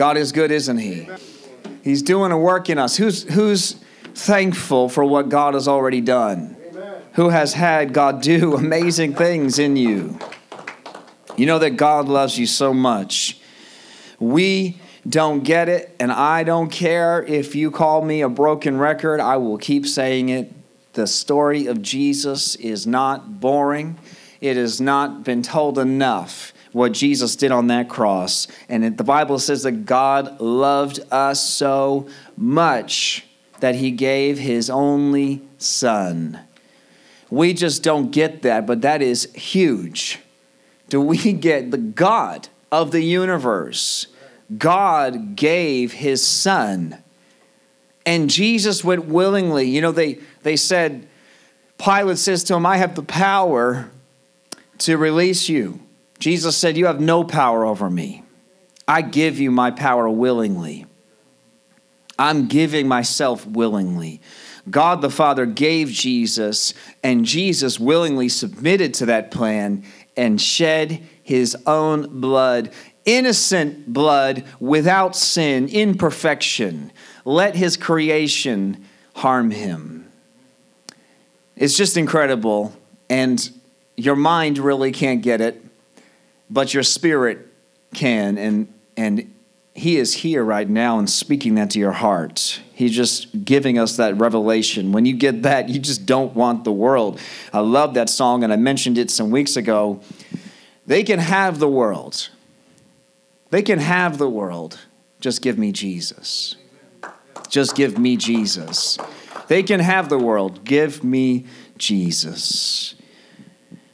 God is good, isn't He? He's doing a work in us. Who's, who's thankful for what God has already done? Who has had God do amazing things in you? You know that God loves you so much. We don't get it, and I don't care if you call me a broken record, I will keep saying it. The story of Jesus is not boring, it has not been told enough what Jesus did on that cross. And the Bible says that God loved us so much that he gave his only son. We just don't get that, but that is huge. Do we get the God of the universe? God gave his son. And Jesus went willingly. You know, they, they said, Pilate says to him, I have the power to release you. Jesus said, You have no power over me. I give you my power willingly. I'm giving myself willingly. God the Father gave Jesus, and Jesus willingly submitted to that plan and shed his own blood, innocent blood without sin, imperfection. Let his creation harm him. It's just incredible, and your mind really can't get it but your spirit can and and he is here right now and speaking that to your heart. He's just giving us that revelation. When you get that, you just don't want the world. I love that song, and I mentioned it some weeks ago. They can have the world. They can have the world. Just give me Jesus. Just give me Jesus. They can have the world. Give me Jesus.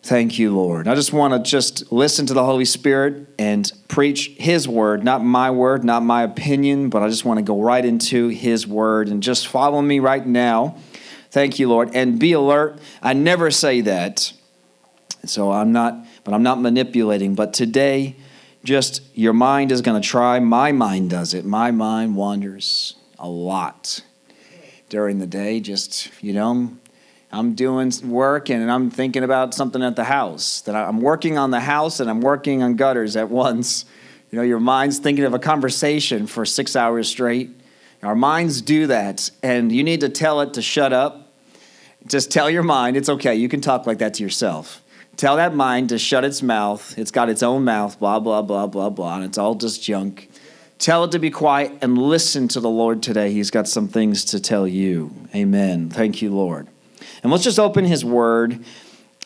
Thank you, Lord. I just want to just listen to the Holy Spirit and preach His word, not my word, not my opinion, but I just want to go right into His word and just follow me right now. Thank you, Lord. And be alert. I never say that. So I'm not, but I'm not manipulating. But today, just your mind is going to try. My mind does it. My mind wanders a lot during the day. Just, you know, I'm doing work and I'm thinking about something at the house. That I'm working on the house and I'm working on gutters at once. You know, your mind's thinking of a conversation for six hours straight. Our minds do that, and you need to tell it to shut up. Just tell your mind, it's okay. You can talk like that to yourself. Tell that mind to shut its mouth. It's got its own mouth, blah, blah, blah, blah, blah, and it's all just junk. Tell it to be quiet and listen to the Lord today. He's got some things to tell you. Amen. Thank you, Lord. And let's just open his word.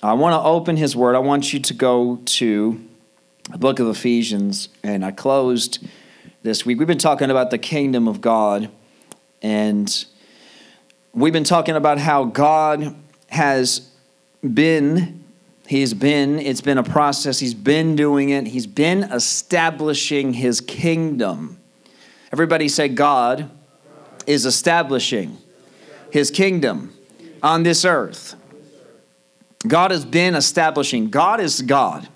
I want to open his word. I want you to go to the book of Ephesians. And I closed this week. We've been talking about the kingdom of God. And we've been talking about how God has been, He's been, it's been a process. He's been doing it. He's been establishing His kingdom. Everybody say, God is establishing His kingdom on this earth. God has been establishing. God is God.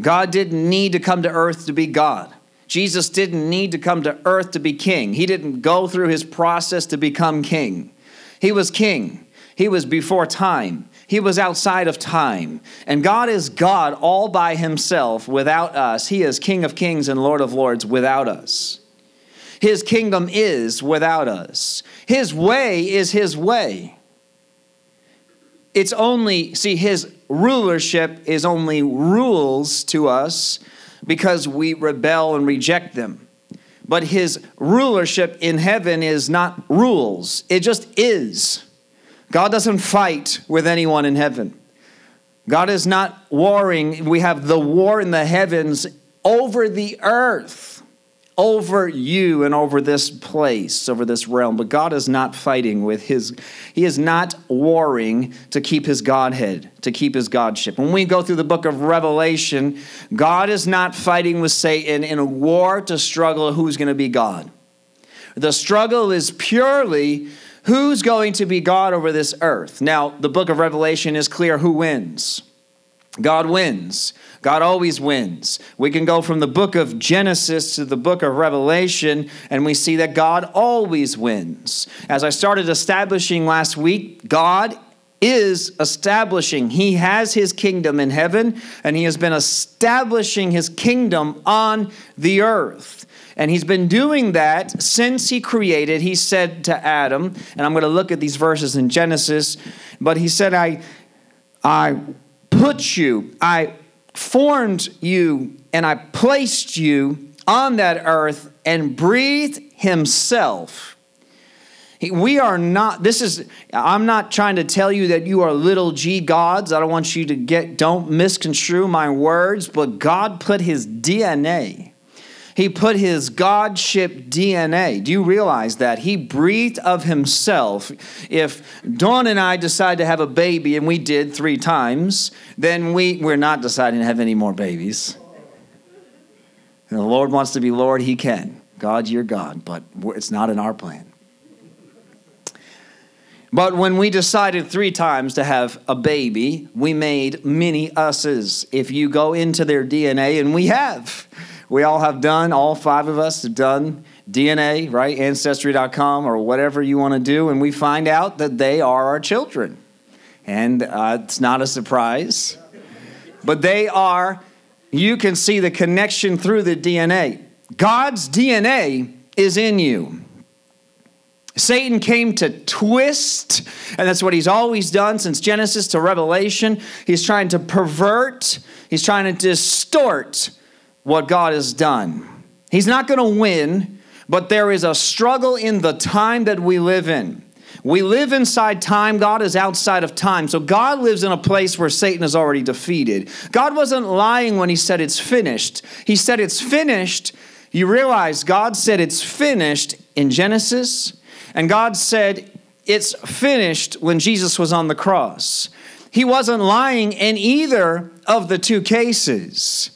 God didn't need to come to earth to be God. Jesus didn't need to come to earth to be king. He didn't go through his process to become king. He was king. He was before time. He was outside of time. And God is God all by himself without us. He is King of kings and Lord of lords without us. His kingdom is without us. His way is his way it's only, see, his rulership is only rules to us because we rebel and reject them. But his rulership in heaven is not rules, it just is. God doesn't fight with anyone in heaven. God is not warring. We have the war in the heavens over the earth over you and over this place, over this realm. But God is not fighting with his, he is not warring to keep his Godhead, to keep his Godship. When we go through the book of Revelation, God is not fighting with Satan in a war to struggle who's going to be God. The struggle is purely who's going to be God over this earth. Now, the book of Revelation is clear who wins. God wins. God always wins. We can go from the book of Genesis to the book of Revelation, and we see that God always wins. As I started establishing last week, God is establishing. He has his kingdom in heaven, and he has been establishing his kingdom on the earth. And he's been doing that since he created. He said to Adam, and I'm going to look at these verses in Genesis, but he said, I, I put you, I formed you, and I placed you on that earth and breathed himself. We are not, this is, I'm not trying to tell you that you are little g gods. I don't want you to get, don't misconstrue my words, but God put his DNA he put his Godship DNA. Do you realize that? He breathed of himself. If Dawn and I decide to have a baby, and we did three times, then we, we're not deciding to have any more babies. The Lord wants to be Lord, He can. God, you're God, but it's not in our plan. But when we decided three times to have a baby, we made many us's. If you go into their DNA, and we have, we all have done, all five of us have done DNA, right? Ancestry.com or whatever you want to do, and we find out that they are our children. And uh, it's not a surprise. But they are, you can see the connection through the DNA. God's DNA is in you. Satan came to twist, and that's what he's always done since Genesis to Revelation. He's trying to pervert, he's trying to distort what God has done. He's not going to win, but there is a struggle in the time that we live in. We live inside time, God is outside of time. So God lives in a place where Satan is already defeated. God wasn't lying when he said it's finished. He said it's finished. You realize God said it's finished in Genesis, and God said it's finished when Jesus was on the cross. He wasn't lying in either of the two cases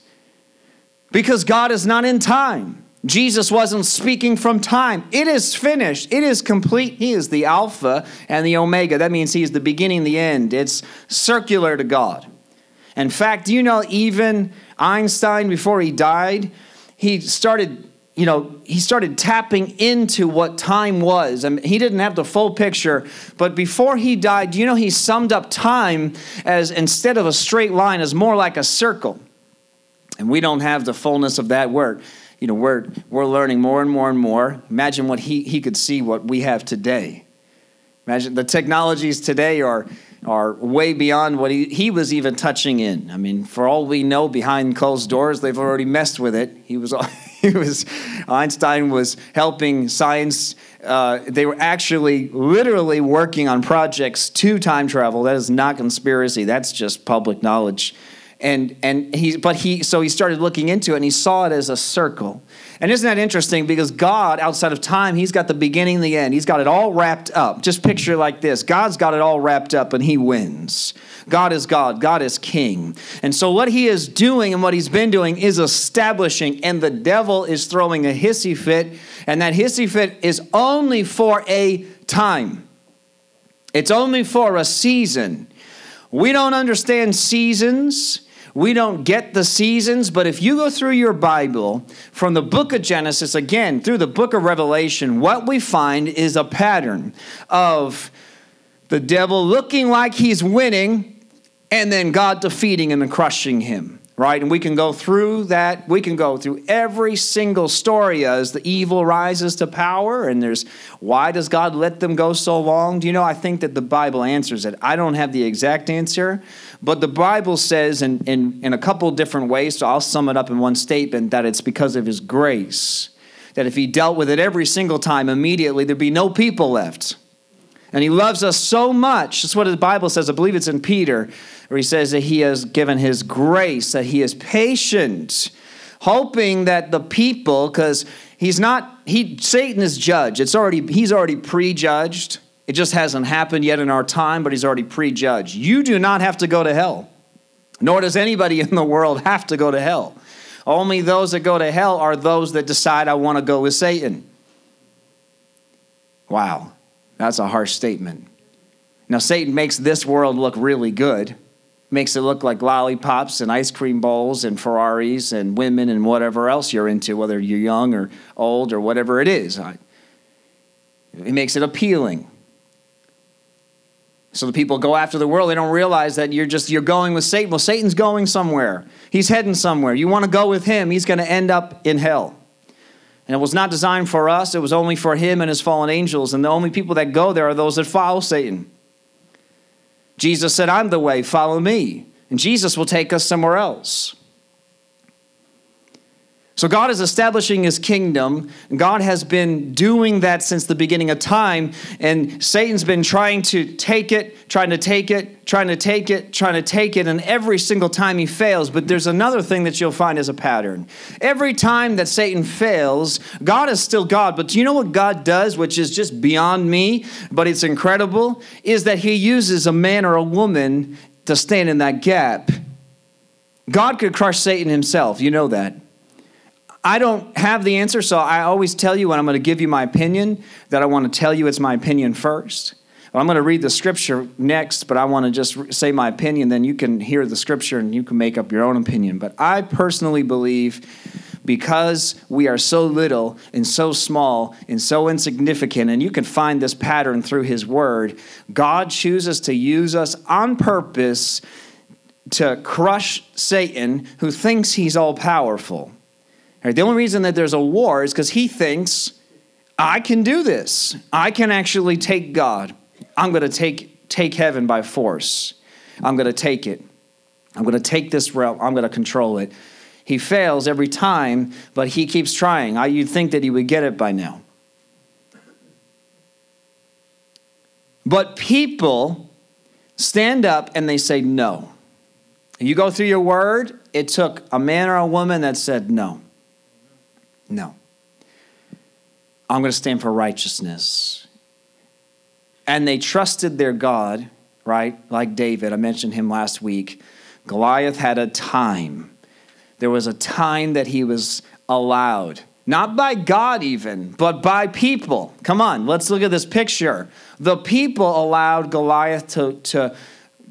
because God is not in time. Jesus wasn't speaking from time. It is finished. It is complete. He is the Alpha and the Omega. That means He is the beginning, the end. It's circular to God. In fact, do you know even Einstein, before he died, he started, you know, he started tapping into what time was. I mean, he didn't have the full picture, but before he died, do you know he summed up time as instead of a straight line, as more like a circle. And we don't have the fullness of that word. You know, we're, we're learning more and more and more. Imagine what he, he could see what we have today. Imagine the technologies today are, are way beyond what he, he was even touching in. I mean, for all we know, behind closed doors, they've already messed with it. He was, he was Einstein was helping science. Uh, they were actually literally working on projects to time travel. That is not conspiracy. That's just public knowledge and and he but he so he started looking into it and he saw it as a circle. And isn't that interesting? Because god outside of time he's got the beginning and the end. He's got it all wrapped up. Just picture like this. God's got it all wrapped up and he wins. God is god. God is king. And so what he is doing and what he's been doing is establishing and the devil is throwing a hissy fit and that hissy fit is only for a time. It's only for a season. We don't understand seasons. We don't get the seasons, but if you go through your Bible from the book of Genesis, again, through the book of Revelation, what we find is a pattern of the devil looking like he's winning and then God defeating him and crushing him right? And we can go through that. We can go through every single story as the evil rises to power. And there's why does God let them go so long? Do you know? I think that the Bible answers it. I don't have the exact answer, but the Bible says in, in, in a couple different ways, so I'll sum it up in one statement that it's because of His grace. That if He dealt with it every single time immediately, there'd be no people left. And He loves us so much. That's what the Bible says. I believe it's in Peter where he says that he has given his grace, that he is patient, hoping that the people, because he's not, he Satan is judge. It's already, he's already prejudged. It just hasn't happened yet in our time, but he's already prejudged. You do not have to go to hell, nor does anybody in the world have to go to hell. Only those that go to hell are those that decide, I want to go with Satan. Wow, that's a harsh statement. Now, Satan makes this world look really good makes it look like lollipops and ice cream bowls and Ferraris and women and whatever else you're into, whether you're young or old or whatever it is. It makes it appealing. So the people go after the world, they don't realize that you're just you're going with Satan. Well, Satan's going somewhere. He's heading somewhere. You want to go with him, he's going to end up in hell. And it was not designed for us, it was only for him and his fallen angels. And the only people that go there are those that follow Satan. Jesus said, I'm the way, follow me. And Jesus will take us somewhere else. So God is establishing his kingdom. God has been doing that since the beginning of time. And Satan's been trying to take it, trying to take it, trying to take it, trying to take it. And every single time he fails. But there's another thing that you'll find as a pattern. Every time that Satan fails, God is still God. But do you know what God does, which is just beyond me, but it's incredible? Is that he uses a man or a woman to stand in that gap. God could crush Satan himself. You know that. I don't have the answer, so I always tell you when I'm going to give you my opinion that I want to tell you it's my opinion first. I'm going to read the scripture next, but I want to just say my opinion. Then you can hear the scripture and you can make up your own opinion. But I personally believe because we are so little and so small and so insignificant, and you can find this pattern through His Word, God chooses to use us on purpose to crush Satan, who thinks he's all powerful. Right, the only reason that there's a war is because he thinks, I can do this. I can actually take God. I'm going to take, take heaven by force. I'm going to take it. I'm going to take this realm. I'm going to control it. He fails every time, but he keeps trying. I, you'd think that he would get it by now. But people stand up and they say no. You go through your word, it took a man or a woman that said no. No. I'm going to stand for righteousness. And they trusted their God, right? Like David, I mentioned him last week. Goliath had a time. There was a time that he was allowed, not by God even, but by people. Come on, let's look at this picture. The people allowed Goliath to, to,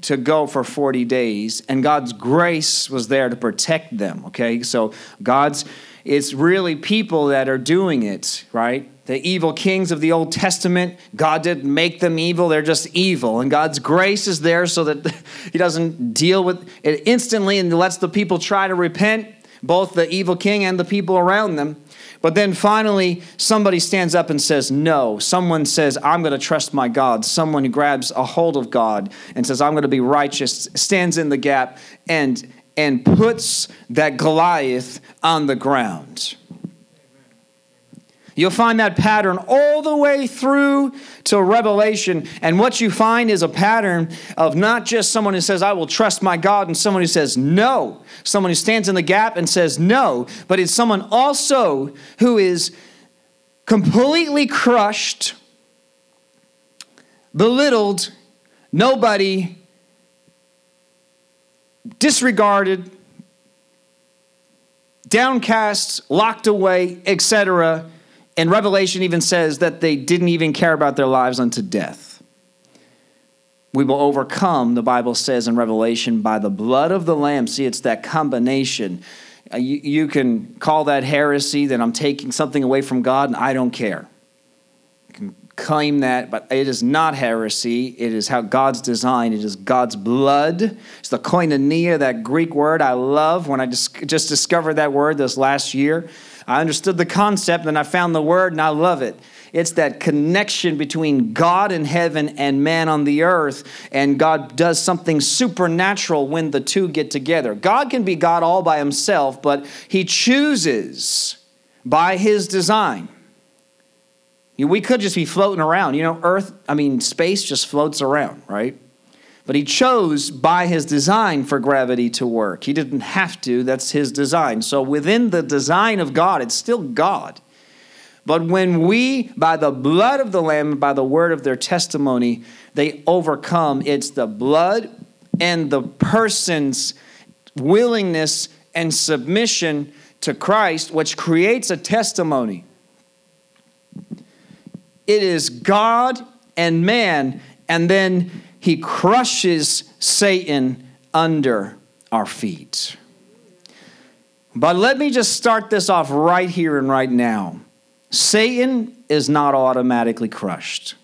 to go for 40 days, and God's grace was there to protect them, okay? So God's it's really people that are doing it, right? The evil kings of the Old Testament, God didn't make them evil, they're just evil. And God's grace is there so that He doesn't deal with it instantly and lets the people try to repent, both the evil king and the people around them. But then finally, somebody stands up and says, No. Someone says, I'm going to trust my God. Someone grabs a hold of God and says, I'm going to be righteous, stands in the gap, and and puts that Goliath on the ground. You'll find that pattern all the way through to Revelation. And what you find is a pattern of not just someone who says, I will trust my God, and someone who says no. Someone who stands in the gap and says no. But it's someone also who is completely crushed, belittled, nobody, disregarded, downcast, locked away, etc. And Revelation even says that they didn't even care about their lives unto death. We will overcome, the Bible says in Revelation, by the blood of the Lamb. See, it's that combination. Uh, you, you can call that heresy, that I'm taking something away from God, and I don't care claim that, but it is not heresy. It is how God's designed. It is God's blood. It's the koinonia, that Greek word I love. When I just, just discovered that word this last year, I understood the concept and I found the word and I love it. It's that connection between God in heaven and man on the earth, and God does something supernatural when the two get together. God can be God all by himself, but he chooses by his design we could just be floating around. You know, Earth, I mean, space just floats around, right? But he chose by his design for gravity to work. He didn't have to, that's his design. So within the design of God, it's still God. But when we, by the blood of the Lamb by the word of their testimony, they overcome, it's the blood and the person's willingness and submission to Christ, which creates a testimony. It is God and man, and then he crushes Satan under our feet. But let me just start this off right here and right now. Satan is not automatically crushed.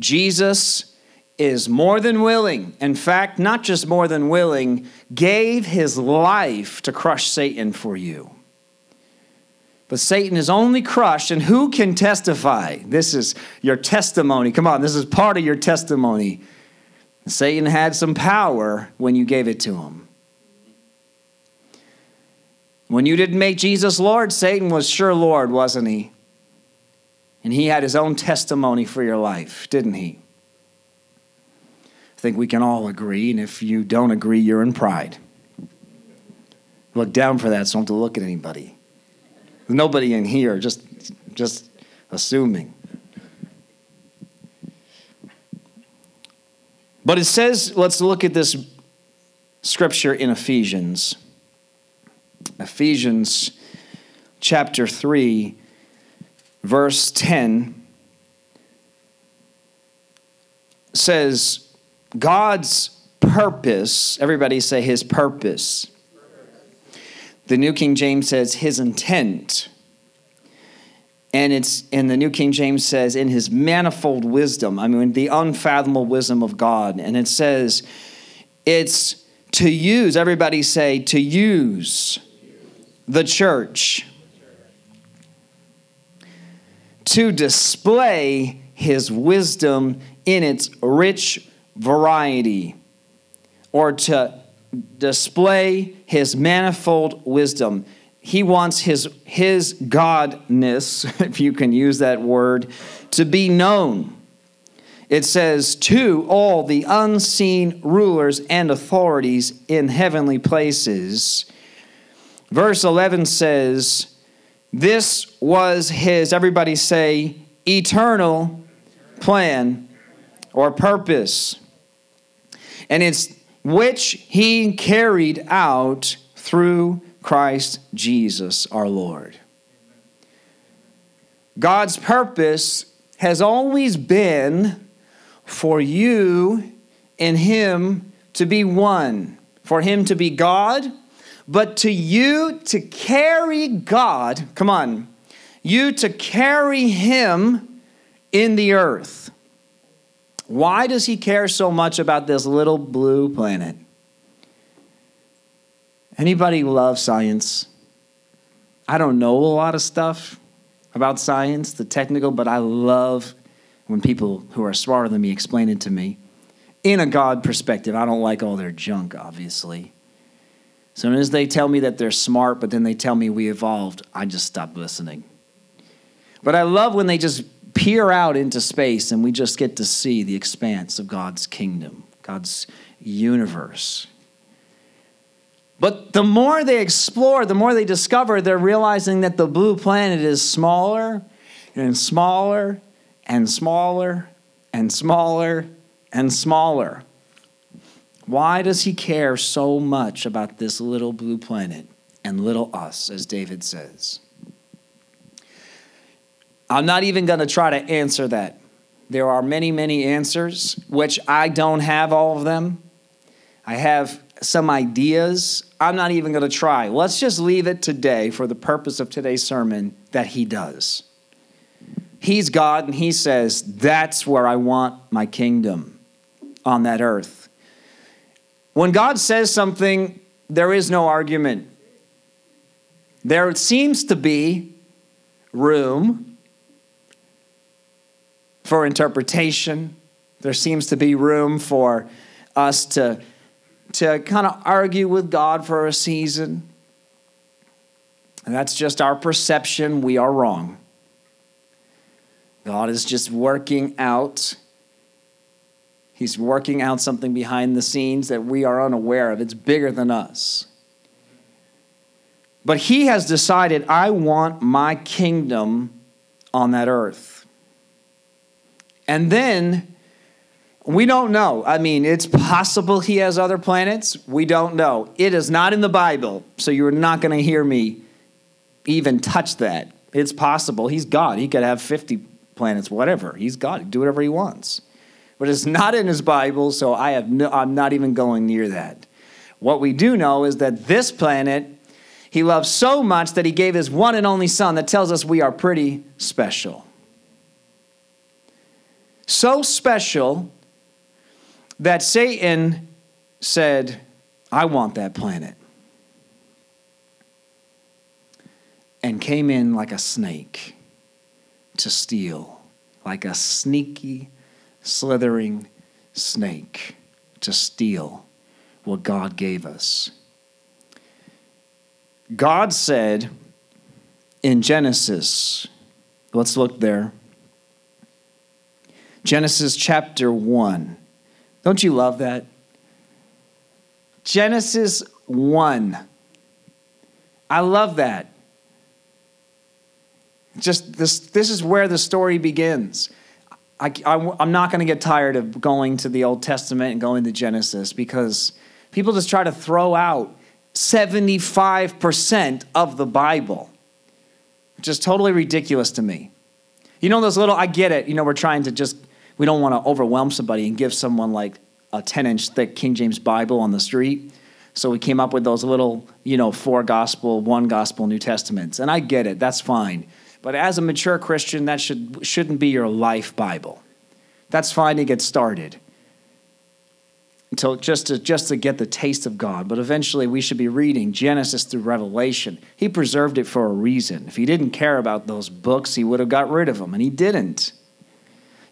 Jesus is more than willing, in fact, not just more than willing, gave his life to crush Satan for you. But Satan is only crushed, and who can testify? This is your testimony. Come on, this is part of your testimony. Satan had some power when you gave it to him. When you didn't make Jesus Lord, Satan was sure Lord, wasn't he? And he had his own testimony for your life, didn't he? I think we can all agree, and if you don't agree, you're in pride. Look down for that so don't have to look at anybody. Nobody in here, just, just assuming. But it says, let's look at this scripture in Ephesians. Ephesians chapter 3, verse 10 says, God's purpose, everybody say his purpose. The New King James says his intent. And it's in the New King James says in his manifold wisdom, I mean the unfathomable wisdom of God. And it says it's to use, everybody say, to use the church to display his wisdom in its rich variety, or to display his manifold wisdom. He wants his, his godness, if you can use that word, to be known. It says, to all the unseen rulers and authorities in heavenly places. Verse 11 says, This was his, everybody say, eternal plan or purpose. And it's which he carried out through Christ Jesus our Lord. God's purpose has always been for you and him to be one, for him to be God, but to you to carry God, come on, you to carry him in the earth. Why does he care so much about this little blue planet? Anybody love science? I don't know a lot of stuff about science, the technical, but I love when people who are smarter than me explain it to me. In a God perspective, I don't like all their junk, obviously. As soon as they tell me that they're smart, but then they tell me we evolved, I just stop listening. But I love when they just peer out into space and we just get to see the expanse of God's kingdom, God's universe. But the more they explore, the more they discover, they're realizing that the blue planet is smaller and smaller and smaller and smaller and smaller. Why does he care so much about this little blue planet and little us, as David says? I'm not even going to try to answer that. There are many, many answers, which I don't have all of them. I have some ideas. I'm not even going to try. Let's just leave it today for the purpose of today's sermon that He does. He's God, and He says, That's where I want my kingdom on that earth. When God says something, there is no argument. There seems to be room for interpretation. There seems to be room for us to, to kind of argue with God for a season. And that's just our perception. We are wrong. God is just working out. He's working out something behind the scenes that we are unaware of. It's bigger than us. But He has decided, I want my kingdom on that earth. And then we don't know. I mean, it's possible he has other planets. We don't know. It is not in the Bible, so you're not going to hear me even touch that. It's possible. He's God. He could have 50 planets, whatever. He's God. He do whatever he wants. But it's not in his Bible, so I have no, I'm not even going near that. What we do know is that this planet he loves so much that he gave his one and only son that tells us we are pretty special so special that Satan said, I want that planet. and came in like a snake to steal, like a sneaky, slithering snake to steal what God gave us. God said in Genesis, let's look there. Genesis chapter 1. Don't you love that? Genesis 1. I love that. Just this, this is where the story begins. I, I'm not going to get tired of going to the Old Testament and going to Genesis because people just try to throw out 75% of the Bible, which is totally ridiculous to me. You know, those little, I get it. You know, we're trying to just, we don't want to overwhelm somebody and give someone like a 10 inch thick King James Bible on the street. So we came up with those little, you know, four gospel, one gospel New Testaments. And I get it, that's fine. But as a mature Christian, that should, shouldn't be your life Bible. That's fine to get started. Until just to, just to get the taste of God. But eventually we should be reading Genesis through Revelation. He preserved it for a reason. If he didn't care about those books, he would have got rid of them, and he didn't.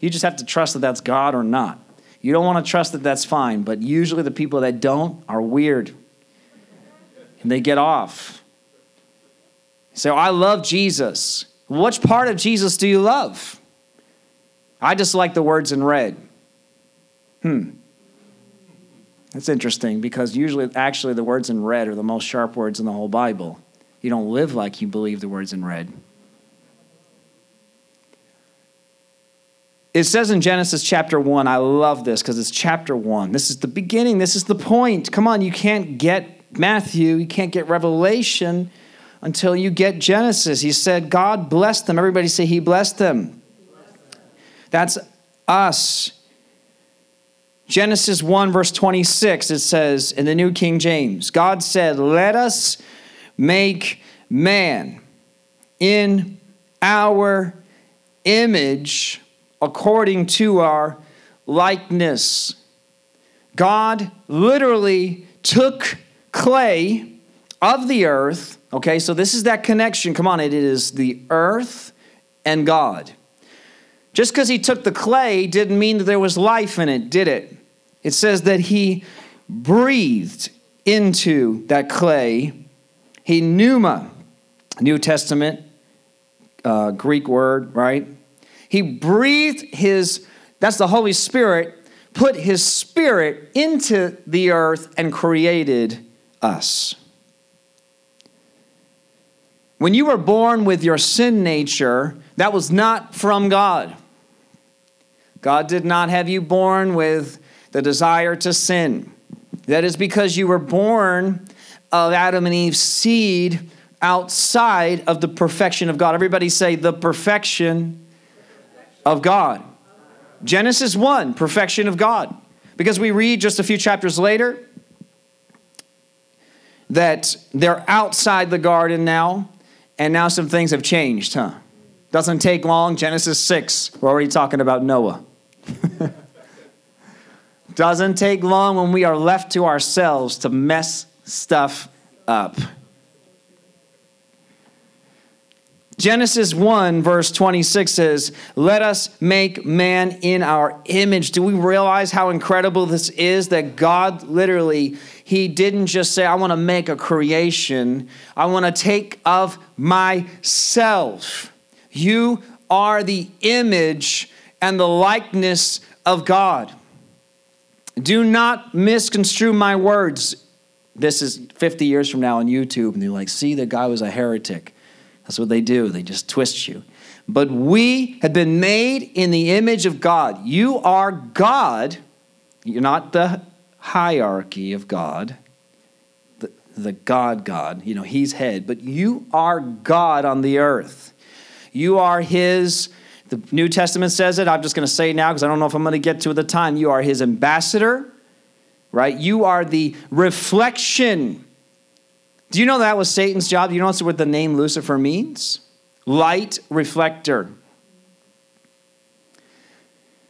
You just have to trust that that's God or not. You don't want to trust that that's fine, but usually the people that don't are weird and they get off. So I love Jesus. Which part of Jesus do you love? I just like the words in red. Hmm. That's interesting because usually, actually, the words in red are the most sharp words in the whole Bible. You don't live like you believe the words in red. It says in Genesis chapter 1, I love this because it's chapter 1. This is the beginning, this is the point. Come on, you can't get Matthew, you can't get Revelation until you get Genesis. He said, God blessed them. Everybody say, He blessed them. That's us. Genesis 1, verse 26, it says in the New King James God said, Let us make man in our image according to our likeness. God literally took clay of the earth. Okay, so this is that connection. Come on, it is the earth and God. Just because he took the clay didn't mean that there was life in it, did it? It says that he breathed into that clay. He pneuma, New Testament, uh, Greek word, right? He breathed his, that's the Holy Spirit, put his spirit into the earth and created us. When you were born with your sin nature, that was not from God. God did not have you born with the desire to sin. That is because you were born of Adam and Eve's seed outside of the perfection of God. Everybody say, the perfection of God. Genesis 1, perfection of God. Because we read just a few chapters later that they're outside the garden now, and now some things have changed, huh? Doesn't take long. Genesis 6, we're already talking about Noah. Doesn't take long when we are left to ourselves to mess stuff up. Genesis 1, verse 26 says, Let us make man in our image. Do we realize how incredible this is? That God literally, He didn't just say, I want to make a creation, I want to take of myself. You are the image and the likeness of God. Do not misconstrue my words. This is 50 years from now on YouTube, and they're like, see, the guy was a heretic. That's what they do, they just twist you. But we have been made in the image of God. You are God. You're not the hierarchy of God, the, the God God. You know, He's head, but you are God on the earth. You are His. The New Testament says it. I'm just going to say it now because I don't know if I'm going to get to the time. You are his ambassador, right? You are the reflection do you know that was Satan's job? Do you know what the name Lucifer means? Light reflector.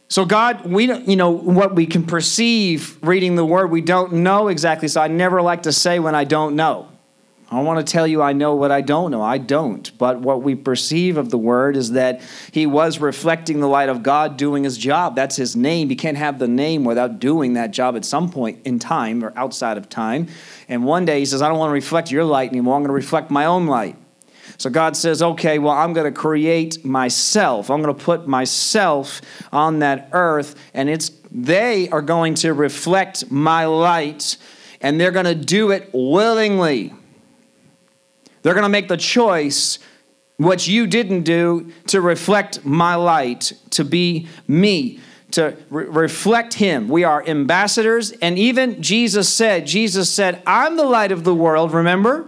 So God, we don't, you know what we can perceive reading the word, we don't know exactly. So I never like to say when I don't know. I want to tell you I know what I don't know. I don't. But what we perceive of the word is that he was reflecting the light of God doing his job. That's his name. You can't have the name without doing that job at some point in time or outside of time. And one day he says, I don't want to reflect your light anymore. I'm going to reflect my own light. So God says, okay, well, I'm going to create myself. I'm going to put myself on that earth, and it's they are going to reflect my light, and they're going to do it willingly. They're going to make the choice, what you didn't do, to reflect my light, to be me, to re- reflect Him. We are ambassadors. And even Jesus said, Jesus said, I'm the light of the world, remember?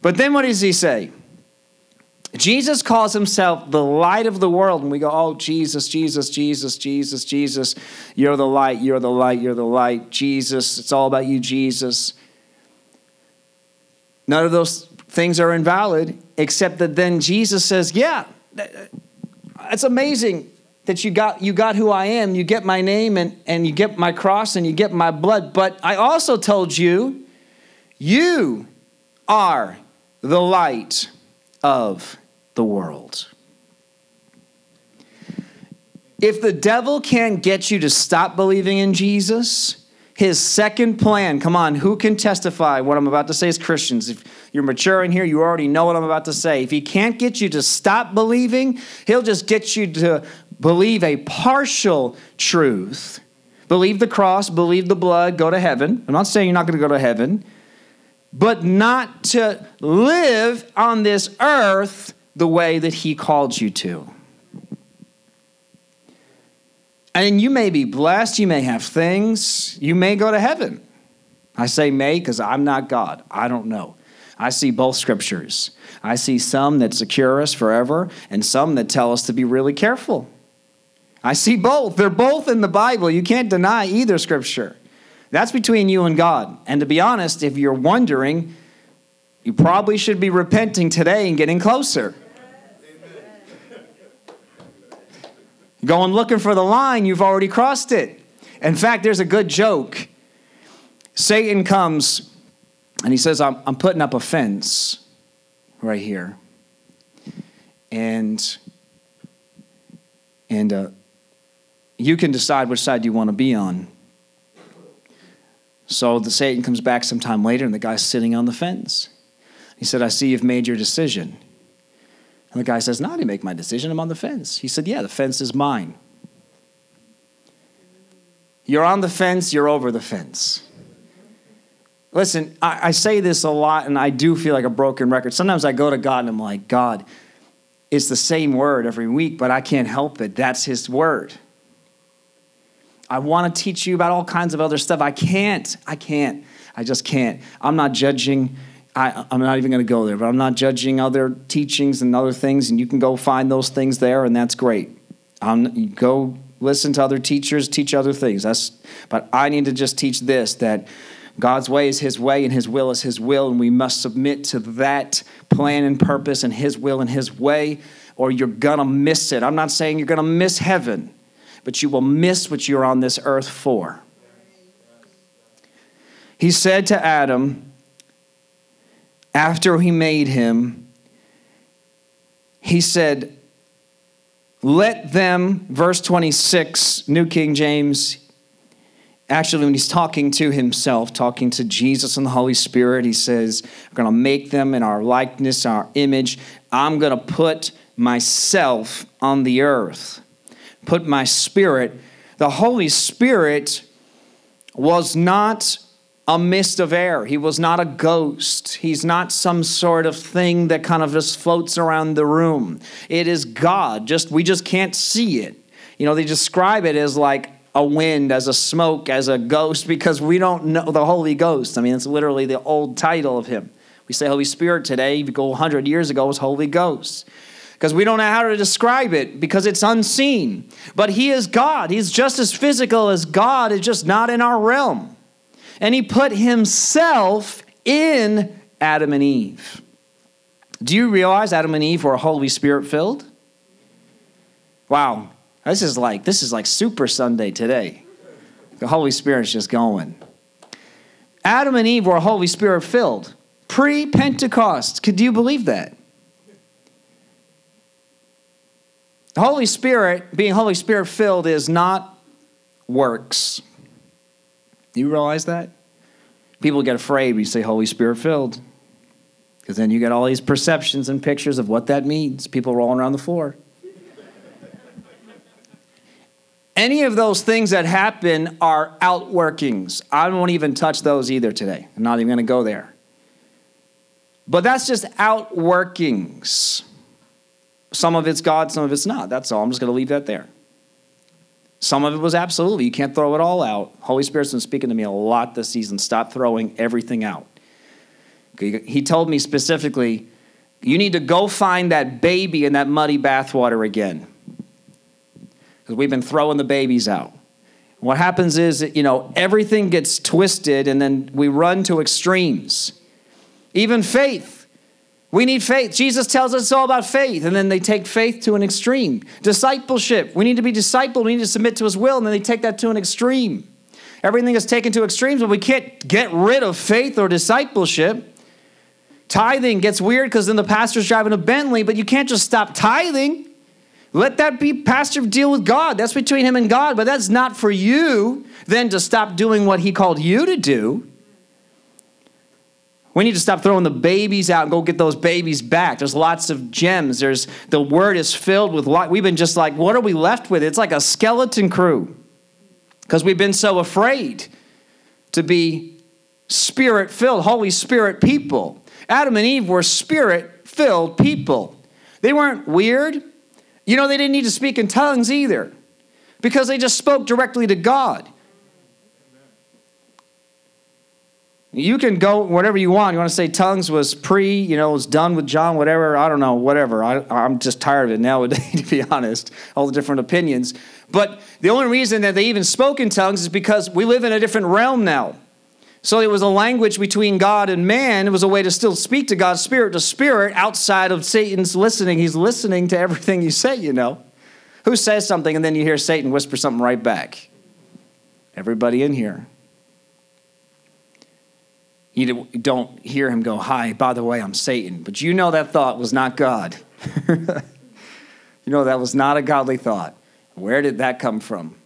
But then what does He say? Jesus calls himself the light of the world, and we go, Oh, Jesus, Jesus, Jesus, Jesus, Jesus, you're the light, you're the light, you're the light. Jesus, it's all about you, Jesus. None of those things are invalid, except that then Jesus says, Yeah, it's uh, amazing that you got you got who I am, you get my name and, and you get my cross and you get my blood. But I also told you, you are the light of the world. If the devil can't get you to stop believing in Jesus, his second plan, come on, who can testify what I'm about to say as Christians? If you're mature in here, you already know what I'm about to say. If he can't get you to stop believing, he'll just get you to believe a partial truth. Believe the cross, believe the blood, go to heaven. I'm not saying you're not going to go to heaven, but not to live on this earth the way that he called you to. And you may be blessed, you may have things, you may go to heaven. I say may because I'm not God. I don't know. I see both scriptures. I see some that secure us forever and some that tell us to be really careful. I see both. They're both in the Bible. You can't deny either scripture. That's between you and God. And to be honest, if you're wondering, you probably should be repenting today and getting closer. Going looking for the line, you've already crossed it. In fact, there's a good joke. Satan comes and he says, I'm, I'm putting up a fence right here. And, and uh, you can decide which side you want to be on. So the Satan comes back sometime later and the guy's sitting on the fence. He said, I see you've made your decision. And the guy says, No, I didn't make my decision. I'm on the fence. He said, Yeah, the fence is mine. You're on the fence, you're over the fence. Listen, I, I, say this a lot and I do feel like a broken record. Sometimes I go to God and I'm like, God, it's the same word every week, but I can't help it. That's His word. I want to teach you about all kinds of other stuff. I can't. I can't. I just can't. I'm not judging I, am not even going to go there, but I'm not judging other teachings and other things, and you can go find those things there, and that's great. Go listen to other teachers, teach other things. That's, but I need to just teach this that God's way is His way, and His will is His will, and we must submit to that plan and purpose and His will and His way, or you're going to miss it. I'm not saying you're going to miss heaven, but you will miss what you're on this earth for. He said to Adam, after he made him, he said, Let them, verse 26, New King James, actually, when he's talking to himself, talking to Jesus and the Holy Spirit, he says, I'm going to make them in our likeness, our image. I'm going to put myself on the earth, put my spirit. The Holy Spirit was not a mist of air. He was not a ghost. He's not some sort of thing that kind of just floats around the room. It is God. Just we just can't see it. You know, they describe it as like a wind, as a smoke, as a ghost because we don't know the Holy Ghost. I mean, it's literally the old title of him. We say Holy Spirit today, if you go 100 years ago, it was Holy Ghost because we don't know how to describe it because it's unseen. But He is God. He's just as physical as God, it's just not in our realm and he put himself in Adam and Eve. Do you realize Adam and Eve were Holy Spirit filled? Wow, this is like this is like Super Sunday today. The Holy Spirit's just going. Adam and Eve were Holy Spirit filled. Pre Pentecost. Could you believe that? The Holy Spirit, being Holy Spirit filled, is not works. Do you realize that? People get afraid when you say Holy Spirit filled. Because then you get all these perceptions and pictures of what that means. People rolling around the floor. Any of those things that happen are outworkings. I won't even touch those either today. I'm not even going to go there. But that's just outworkings. Some of it's God, some of it's not. That's all. I'm just going to leave that there. Some of it was absolutely. You can't throw it all out. Holy Spirit's been speaking to me a lot this season. Stop throwing everything out. He told me specifically, you need to go find that baby in that muddy bathwater again. Because we've been throwing the babies out. What happens is, you know, everything gets twisted and then we run to extremes. Even faith. We need faith. Jesus tells us it's all about faith, and then they take faith to an extreme. Discipleship. We need to be discipled. We need to submit to his will, and then they take that to an extreme. Everything is taken to extremes, but we can't get rid of faith or discipleship. Tithing gets weird because then the pastor's driving a Bentley, but you can't just stop tithing. Let that be pastor deal with God. That's between him and God, but that's not for you then to stop doing what he called you to do. We need to stop throwing the babies out and go get those babies back. There's lots of gems. There's the word is filled with lot. We've been just like, what are we left with? It's like a skeleton crew. Because we've been so afraid to be spirit filled, Holy Spirit people. Adam and Eve were spirit filled people. They weren't weird. You know, they didn't need to speak in tongues either because they just spoke directly to God. You can go whatever you want. You want to say tongues was pre, you know, was done with John, whatever. I don't know, whatever. I, I'm just tired of it nowadays, to be honest, all the different opinions. But the only reason that they even spoke in tongues is because we live in a different realm now. So it was a language between God and man. It was a way to still speak to God, spirit to spirit, outside of Satan's listening. He's listening to everything you say, you know. Who says something and then you hear Satan whisper something right back? Everybody in here. You don't hear him go, Hi, by the way, I'm Satan. But you know that thought was not God. you know that was not a godly thought. Where did that come from?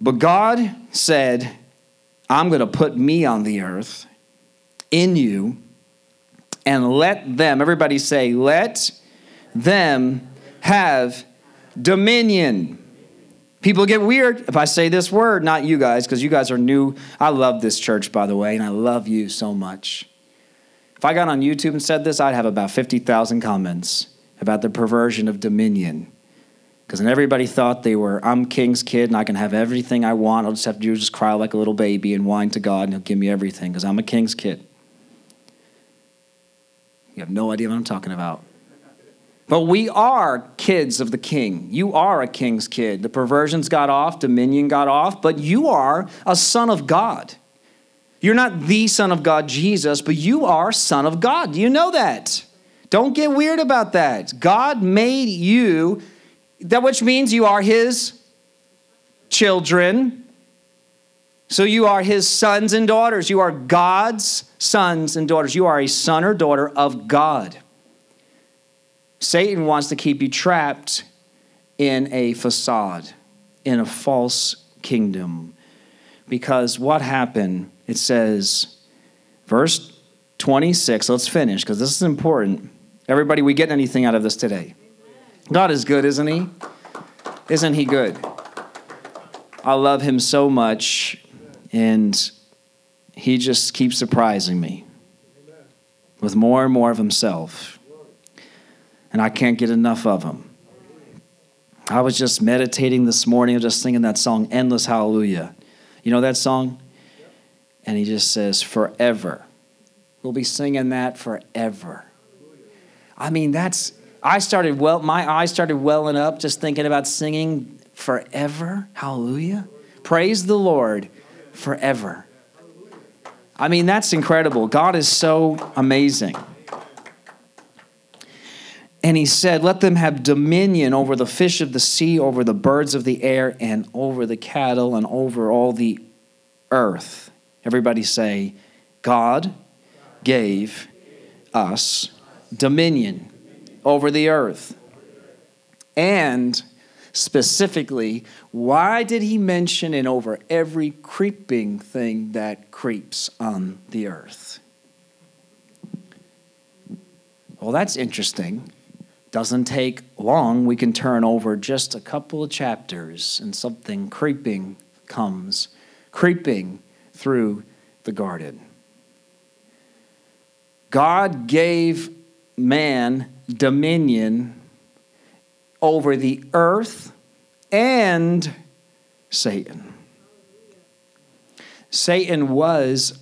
But God said, I'm going to put me on the earth in you and let them, everybody say, let them have dominion. People get weird if I say this word, not you guys, because you guys are new. I love this church, by the way, and I love you so much. If I got on YouTube and said this, I'd have about 50,000 comments about the perversion of dominion. Because then everybody thought they were, I'm king's kid and I can have everything I want. I'll just have to do just cry like a little baby and whine to God and he'll give me everything because I'm a king's kid. You have no idea what I'm talking about. But we are kids of the king. You are a king's kid. The perversions got off, dominion got off, but you are a son of God. You're not the son of God, Jesus, but you are son of God. Do you know that? Don't get weird about that. God made you that which means you are his children. So you are his sons and daughters. You are God's sons and daughters. You are a son or daughter of God. Satan wants to keep you trapped in a facade, in a false kingdom. Because what happened, it says, verse 26, let's finish because this is important. Everybody, we get anything out of this today? God is good, isn't He? Isn't He good? I love Him so much, and He just keeps surprising me with more and more of Himself. And I can't get enough of Him. I was just meditating this morning, just singing that song, Endless Hallelujah. You know that song? And He just says, Forever. We'll be singing that forever. I mean, that's I started well, my eyes started welling up just thinking about singing forever. Hallelujah. Praise the Lord forever. I mean, that's incredible. God is so amazing. And he said, Let them have dominion over the fish of the sea, over the birds of the air, and over the cattle, and over all the earth. Everybody say, God gave us dominion over the earth. And specifically, why did he mention in over every creeping thing that creeps on the earth? Well, that's interesting. Doesn't take long. We can turn over just a couple of chapters and something creeping comes, creeping through the garden. God gave man dominion over the earth and Satan. Satan was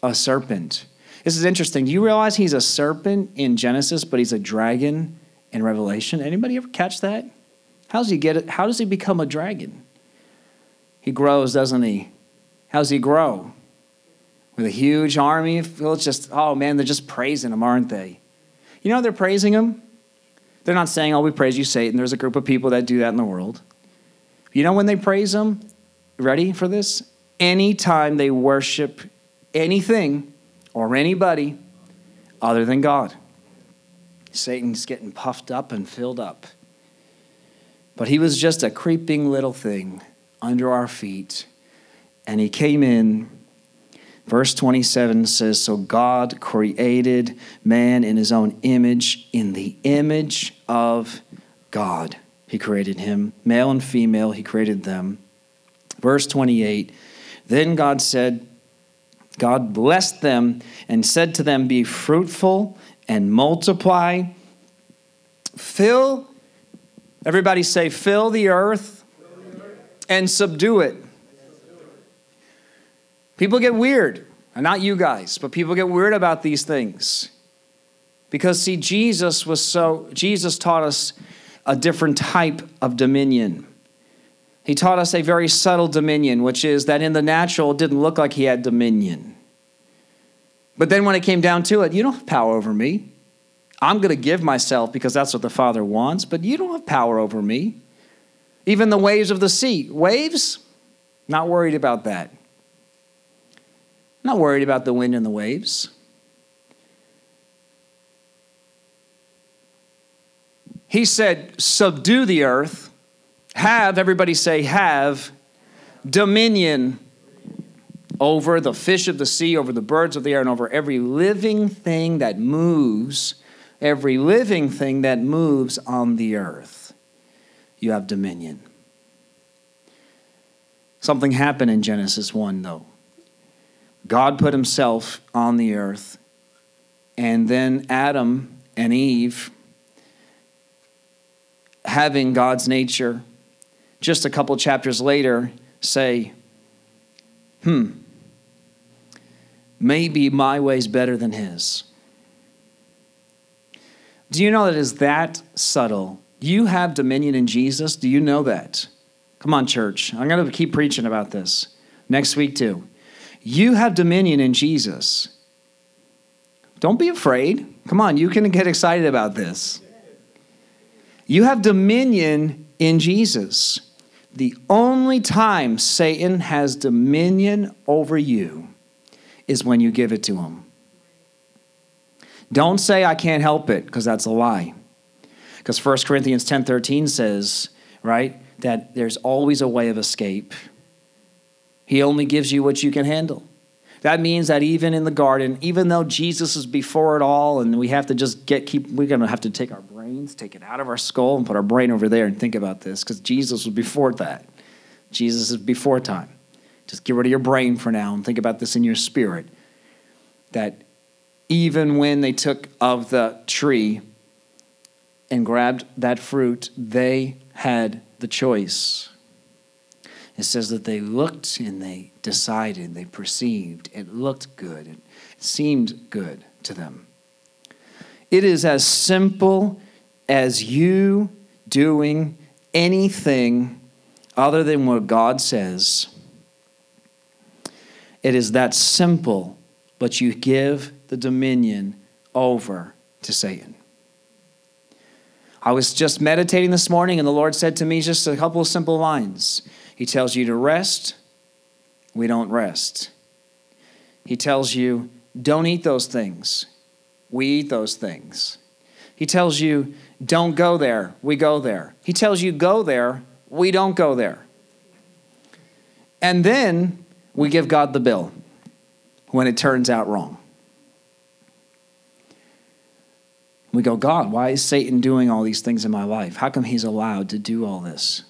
a serpent. This is interesting. Do you realize he's a serpent in Genesis, but he's a dragon in Revelation? Anybody ever catch that? How does he get it? How does he become a dragon? He grows, doesn't he? How does he grow? With a huge army? It's just, oh man, they're just praising him, aren't they? You know they're praising him? They're not saying, oh, we praise you, Satan. There's a group of people that do that in the world. You know when they praise him? Ready for this? Anytime they worship anything or anybody other than God. Satan's getting puffed up and filled up. But he was just a creeping little thing under our feet. And he came in. Verse 27 says So God created man in his own image, in the image of God. He created him, male and female, he created them. Verse 28 Then God said, God blessed them and said to them, Be fruitful and multiply. Fill, everybody say, fill the earth and subdue it. People get weird, and not you guys, but people get weird about these things. Because, see, Jesus was so, Jesus taught us a different type of dominion. He taught us a very subtle dominion, which is that in the natural, it didn't look like he had dominion. But then when it came down to it, you don't have power over me. I'm going to give myself because that's what the Father wants, but you don't have power over me. Even the waves of the sea. Waves? Not worried about that. Not worried about the wind and the waves. He said, Subdue the earth, have, everybody say, have dominion over the fish of the sea, over the birds of the air, and over every living thing that moves, every living thing that moves on the earth. You have dominion. Something happened in Genesis 1, though. God put himself on the earth, and then Adam and Eve, having God's nature, just a couple chapters later, say, Hmm, maybe my way's better than his. Do you know that is that subtle? You have dominion in Jesus. Do you know that? Come on, church. I'm going to keep preaching about this next week, too. You have dominion in Jesus. Don't be afraid. Come on, you can get excited about this. You have dominion in Jesus. The only time Satan has dominion over you is when you give it to him. Don't say I can't help it because that's a lie. Because 1 Corinthians 10:13 says, right, that there's always a way of escape. He only gives you what you can handle. That means that even in the garden, even though Jesus is before it all, and we have to just get keep, we're gonna have to take our brains, take it out of our skull, and put our brain over there and think about this, because Jesus was before that. Jesus is before time. Just get rid of your brain for now and think about this in your spirit. That even when they took of the tree and grabbed that fruit, they had the choice. It says that they looked and they decided, they perceived, it looked good, it seemed good to them. It is as simple as you doing anything other than what God says. It is that simple, but you give the dominion over to Satan. I was just meditating this morning, and the Lord said to me just a couple of simple lines. He tells you to rest, we don't rest. He tells you, don't eat those things. We eat those things. He tells you, don't go there. We go there. He tells you, go there. We don't go there. And then we give God the bill when it turns out wrong. We go, God, why is Satan doing all these things in my life? How come he's allowed to do all this?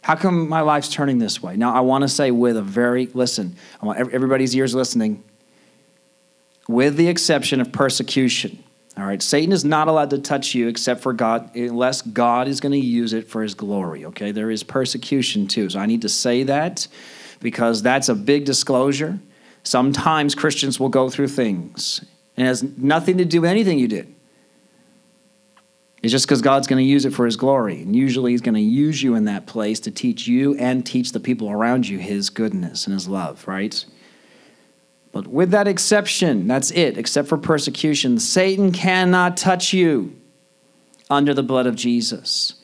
How come my life's turning this way? Now, I want to say with a very, listen, I want everybody's ears listening, with the exception of persecution. All right, Satan is not allowed to touch you except for God, unless God is going to use it for his glory. Okay, there is persecution too. So I need to say that because that's a big disclosure. Sometimes Christians will go through things, and it has nothing to do with anything you did. It's just because God's going to use it for his glory. And usually he's going to use you in that place to teach you and teach the people around you his goodness and his love, right? But with that exception, that's it, except for persecution, Satan cannot touch you under the blood of Jesus.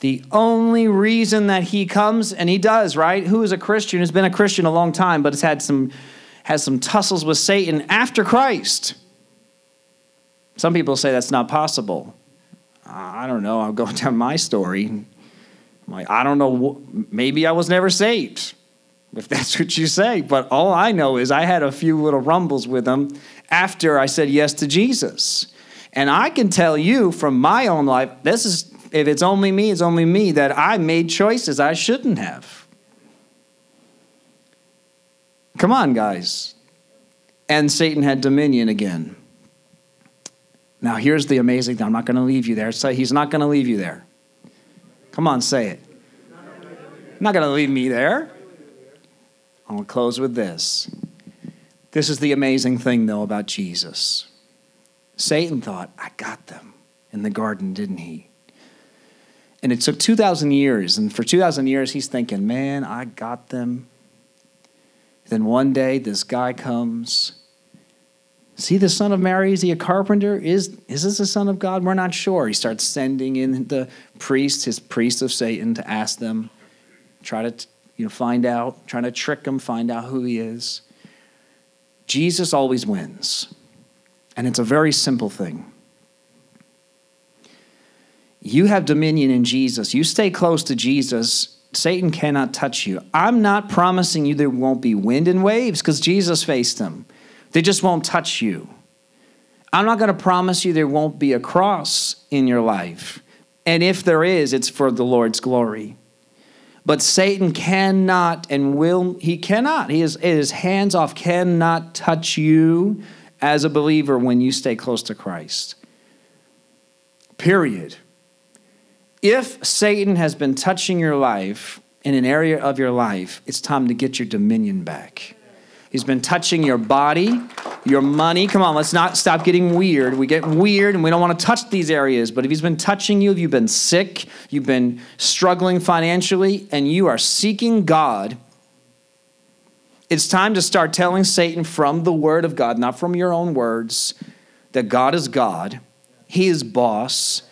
The only reason that he comes, and he does, right? Who is a Christian, has been a Christian a long time, but has had some has some tussles with Satan after Christ. Some people say that's not possible. I don't know. I'll go down my story. I'm like, I don't know. Maybe I was never saved if that's what you say. But all I know is I had a few little rumbles with him after I said yes to Jesus. And I can tell you from my own life, this is, if it's only me, it's only me, that I made choices I shouldn't have. Come on, guys. And Satan had dominion again. Now, here's the amazing thing. I'm not going to leave you there. So he's not going to leave you there. Come on, say it. Not going to leave me there. I'm going to close with this. This is the amazing thing, though, about Jesus. Satan thought, I got them in the garden, didn't he? And it took 2,000 years. And for 2,000 years, he's thinking, man, I got them. Then one day, this guy comes. See the son of Mary? Is he a carpenter? Is, is this the son of God? We're not sure. He starts sending in the priests, his priests of Satan, to ask them, try to you know, find out, trying to trick him, find out who he is. Jesus always wins. And it's a very simple thing. You have dominion in Jesus. You stay close to Jesus, Satan cannot touch you. I'm not promising you there won't be wind and waves because Jesus faced them. They just won't touch you. I'm not going to promise you there won't be a cross in your life. And if there is, it's for the Lord's glory. But Satan cannot and will, he cannot, he is, is hands off, cannot touch you as a believer when you stay close to Christ. Period. If Satan has been touching your life in an area of your life, it's time to get your dominion back. He's been touching your body, your money. Come on, let's not stop getting weird. We get weird and we don't want to touch these areas. But if he's been touching you, if you've been sick, you've been struggling financially, and you are seeking God, it's time to start telling Satan from the Word of God, not from your own words, that God is God, He is boss,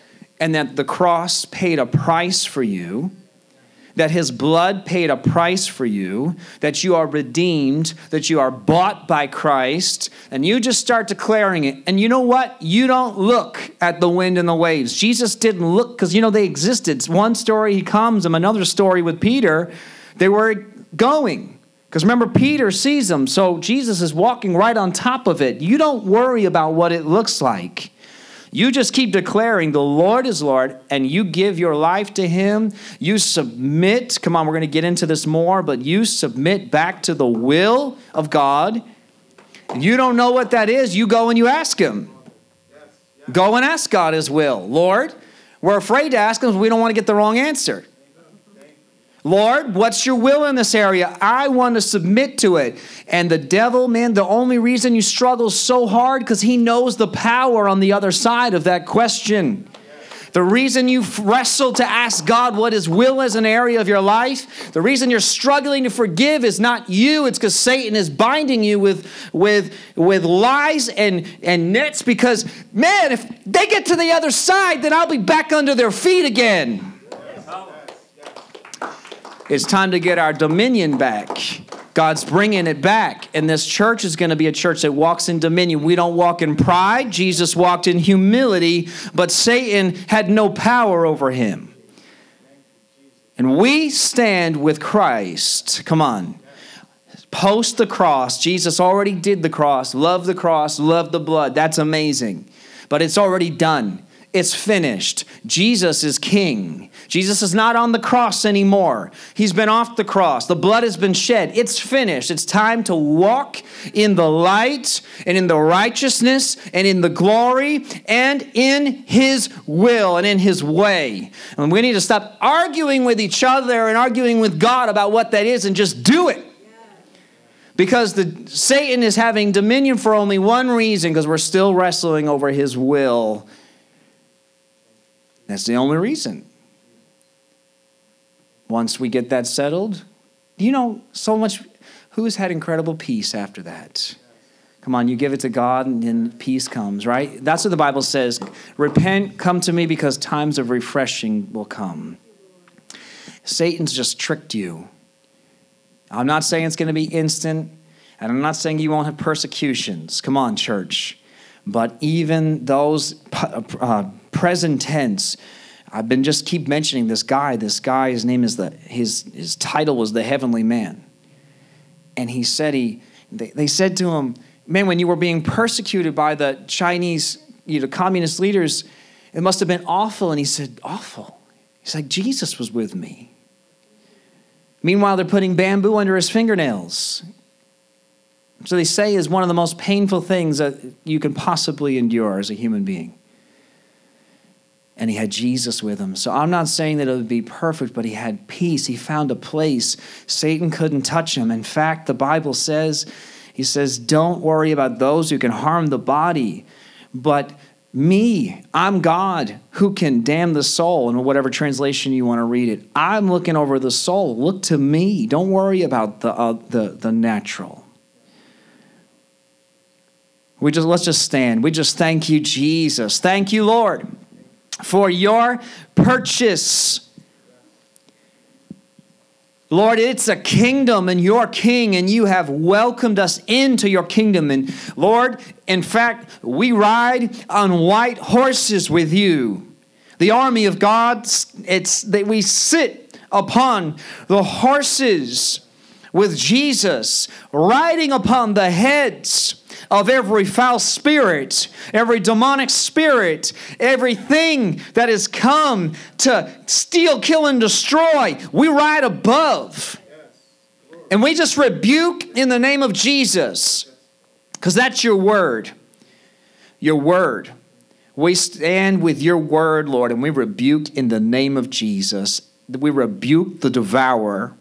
and that the cross paid a price for you that his blood paid a price for you, that you are redeemed, that you are bought by Christ, and you just start declaring it. And you know what? You don't look at the wind and the waves. Jesus didn't look because, you know, they existed. One story, he comes, and another story with Peter, they were going. Because remember, Peter sees them, so Jesus is walking right on top of it. You don't worry about what it looks like. You just keep declaring the Lord is Lord and you give your life to Him. You submit. Come on, we're going to get into this more, but you submit back to the will of God. You don't know what that is, you go and you ask Him. Go and ask God His will. Lord, we're afraid to ask Him we don't want to get the wrong answer. Lord, what's your will in this area? I want to submit to it. And the devil, man, the only reason you struggle so hard because he knows the power on the other side of that question. The reason you wrestle to ask God what His will is an area of your life, the reason you're struggling to forgive is not you, it's because Satan is binding you with, with, with lies and, and nets. Because, man, if they get to the other side, then I'll be back under their feet again. It's time to get our dominion back. God's bringing it back. And this church is going to be a church that walks in dominion. We don't walk in pride. Jesus walked in humility, but Satan had no power over him. And we stand with Christ. Come on. Post the cross. Jesus already did the cross. Love the cross. Love the blood. That's amazing. But it's already done. It's finished. Jesus is king. Jesus is not on the cross anymore. He's been off the cross. The blood has been shed. It's finished. It's time to walk in the light and in the righteousness and in the glory and in his will and in his way. And we need to stop arguing with each other and arguing with God about what that is and just do it because the satan is having dominion for only one reason because we're still wrestling over his will that's the only reason. Once we get that settled, you know, so much, who's had incredible peace after that? Come on, you give it to God and then peace comes, right? That's what the Bible says. Repent, come to me because times of refreshing will come. Satan's just tricked you. I'm not saying it's going to be instant, and I'm not saying you won't have persecutions. Come on, church. But even those uh, present tense. I've been just keep mentioning this guy. This guy, his name is the his his title was the heavenly man. And he said he they, they said to him, Man, when you were being persecuted by the Chinese, you know, communist leaders, it must have been awful. And he said, Awful. He's like, Jesus was with me. Meanwhile, they're putting bamboo under his fingernails. So they say is one of the most painful things that you can possibly endure as a human being and he had Jesus with him. So I'm not saying that it would be perfect, but he had peace. He found a place. Satan couldn't touch him. In fact, the Bible says, he says, don't worry about those who can harm the body, but me, I'm God who can damn the soul, in whatever translation you want to read it. I'm looking over the soul. Look to me. Don't worry about the, uh, the, the natural. We just let's just stand. We just thank you, Jesus. Thank you, Lord for your purchase. Lord, it's a kingdom and you're king, and you have welcomed us into your kingdom. And Lord, in fact, we ride on white horses with you. The army of God, it's that we sit upon the horses with Jesus, riding upon the heads of every foul spirit, every demonic spirit, everything that has come to steal, kill, and destroy. We ride above. And we just rebuke in the name of Jesus, because that's your word. Your word. We stand with your word, Lord, and we rebuke in the name of Jesus. We rebuke the devourer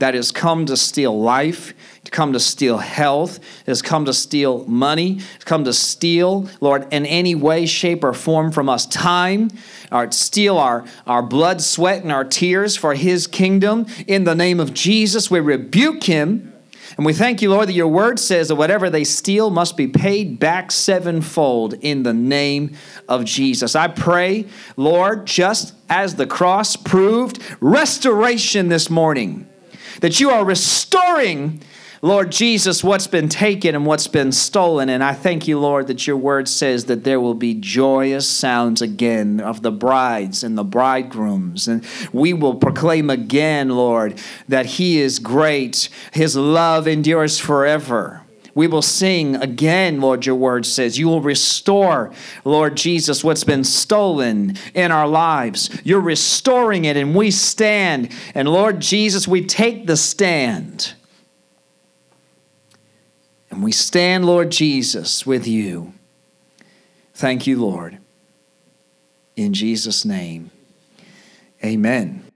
that has come to steal life, to come to steal health, has come to steal money, has come to steal, Lord, in any way, shape, or form from us time, or steal our, our blood, sweat, and our tears for his kingdom. In the name of Jesus, we rebuke him. And we thank you, Lord, that your word says that whatever they steal must be paid back sevenfold in the name of Jesus. I pray, Lord, just as the cross proved, restoration this morning that you are restoring, Lord Jesus, what's been taken and what's been stolen. And I thank you, Lord, that your word says that there will be joyous sounds again of the brides and the bridegrooms. And we will proclaim again, Lord, that He is great, His love endures forever. We will sing again, Lord, your word says. You will restore, Lord Jesus, what's been stolen in our lives. You're restoring it, and we stand. And Lord Jesus, we take the stand. And we stand, Lord Jesus, with you. Thank you, Lord. In Jesus' name, amen.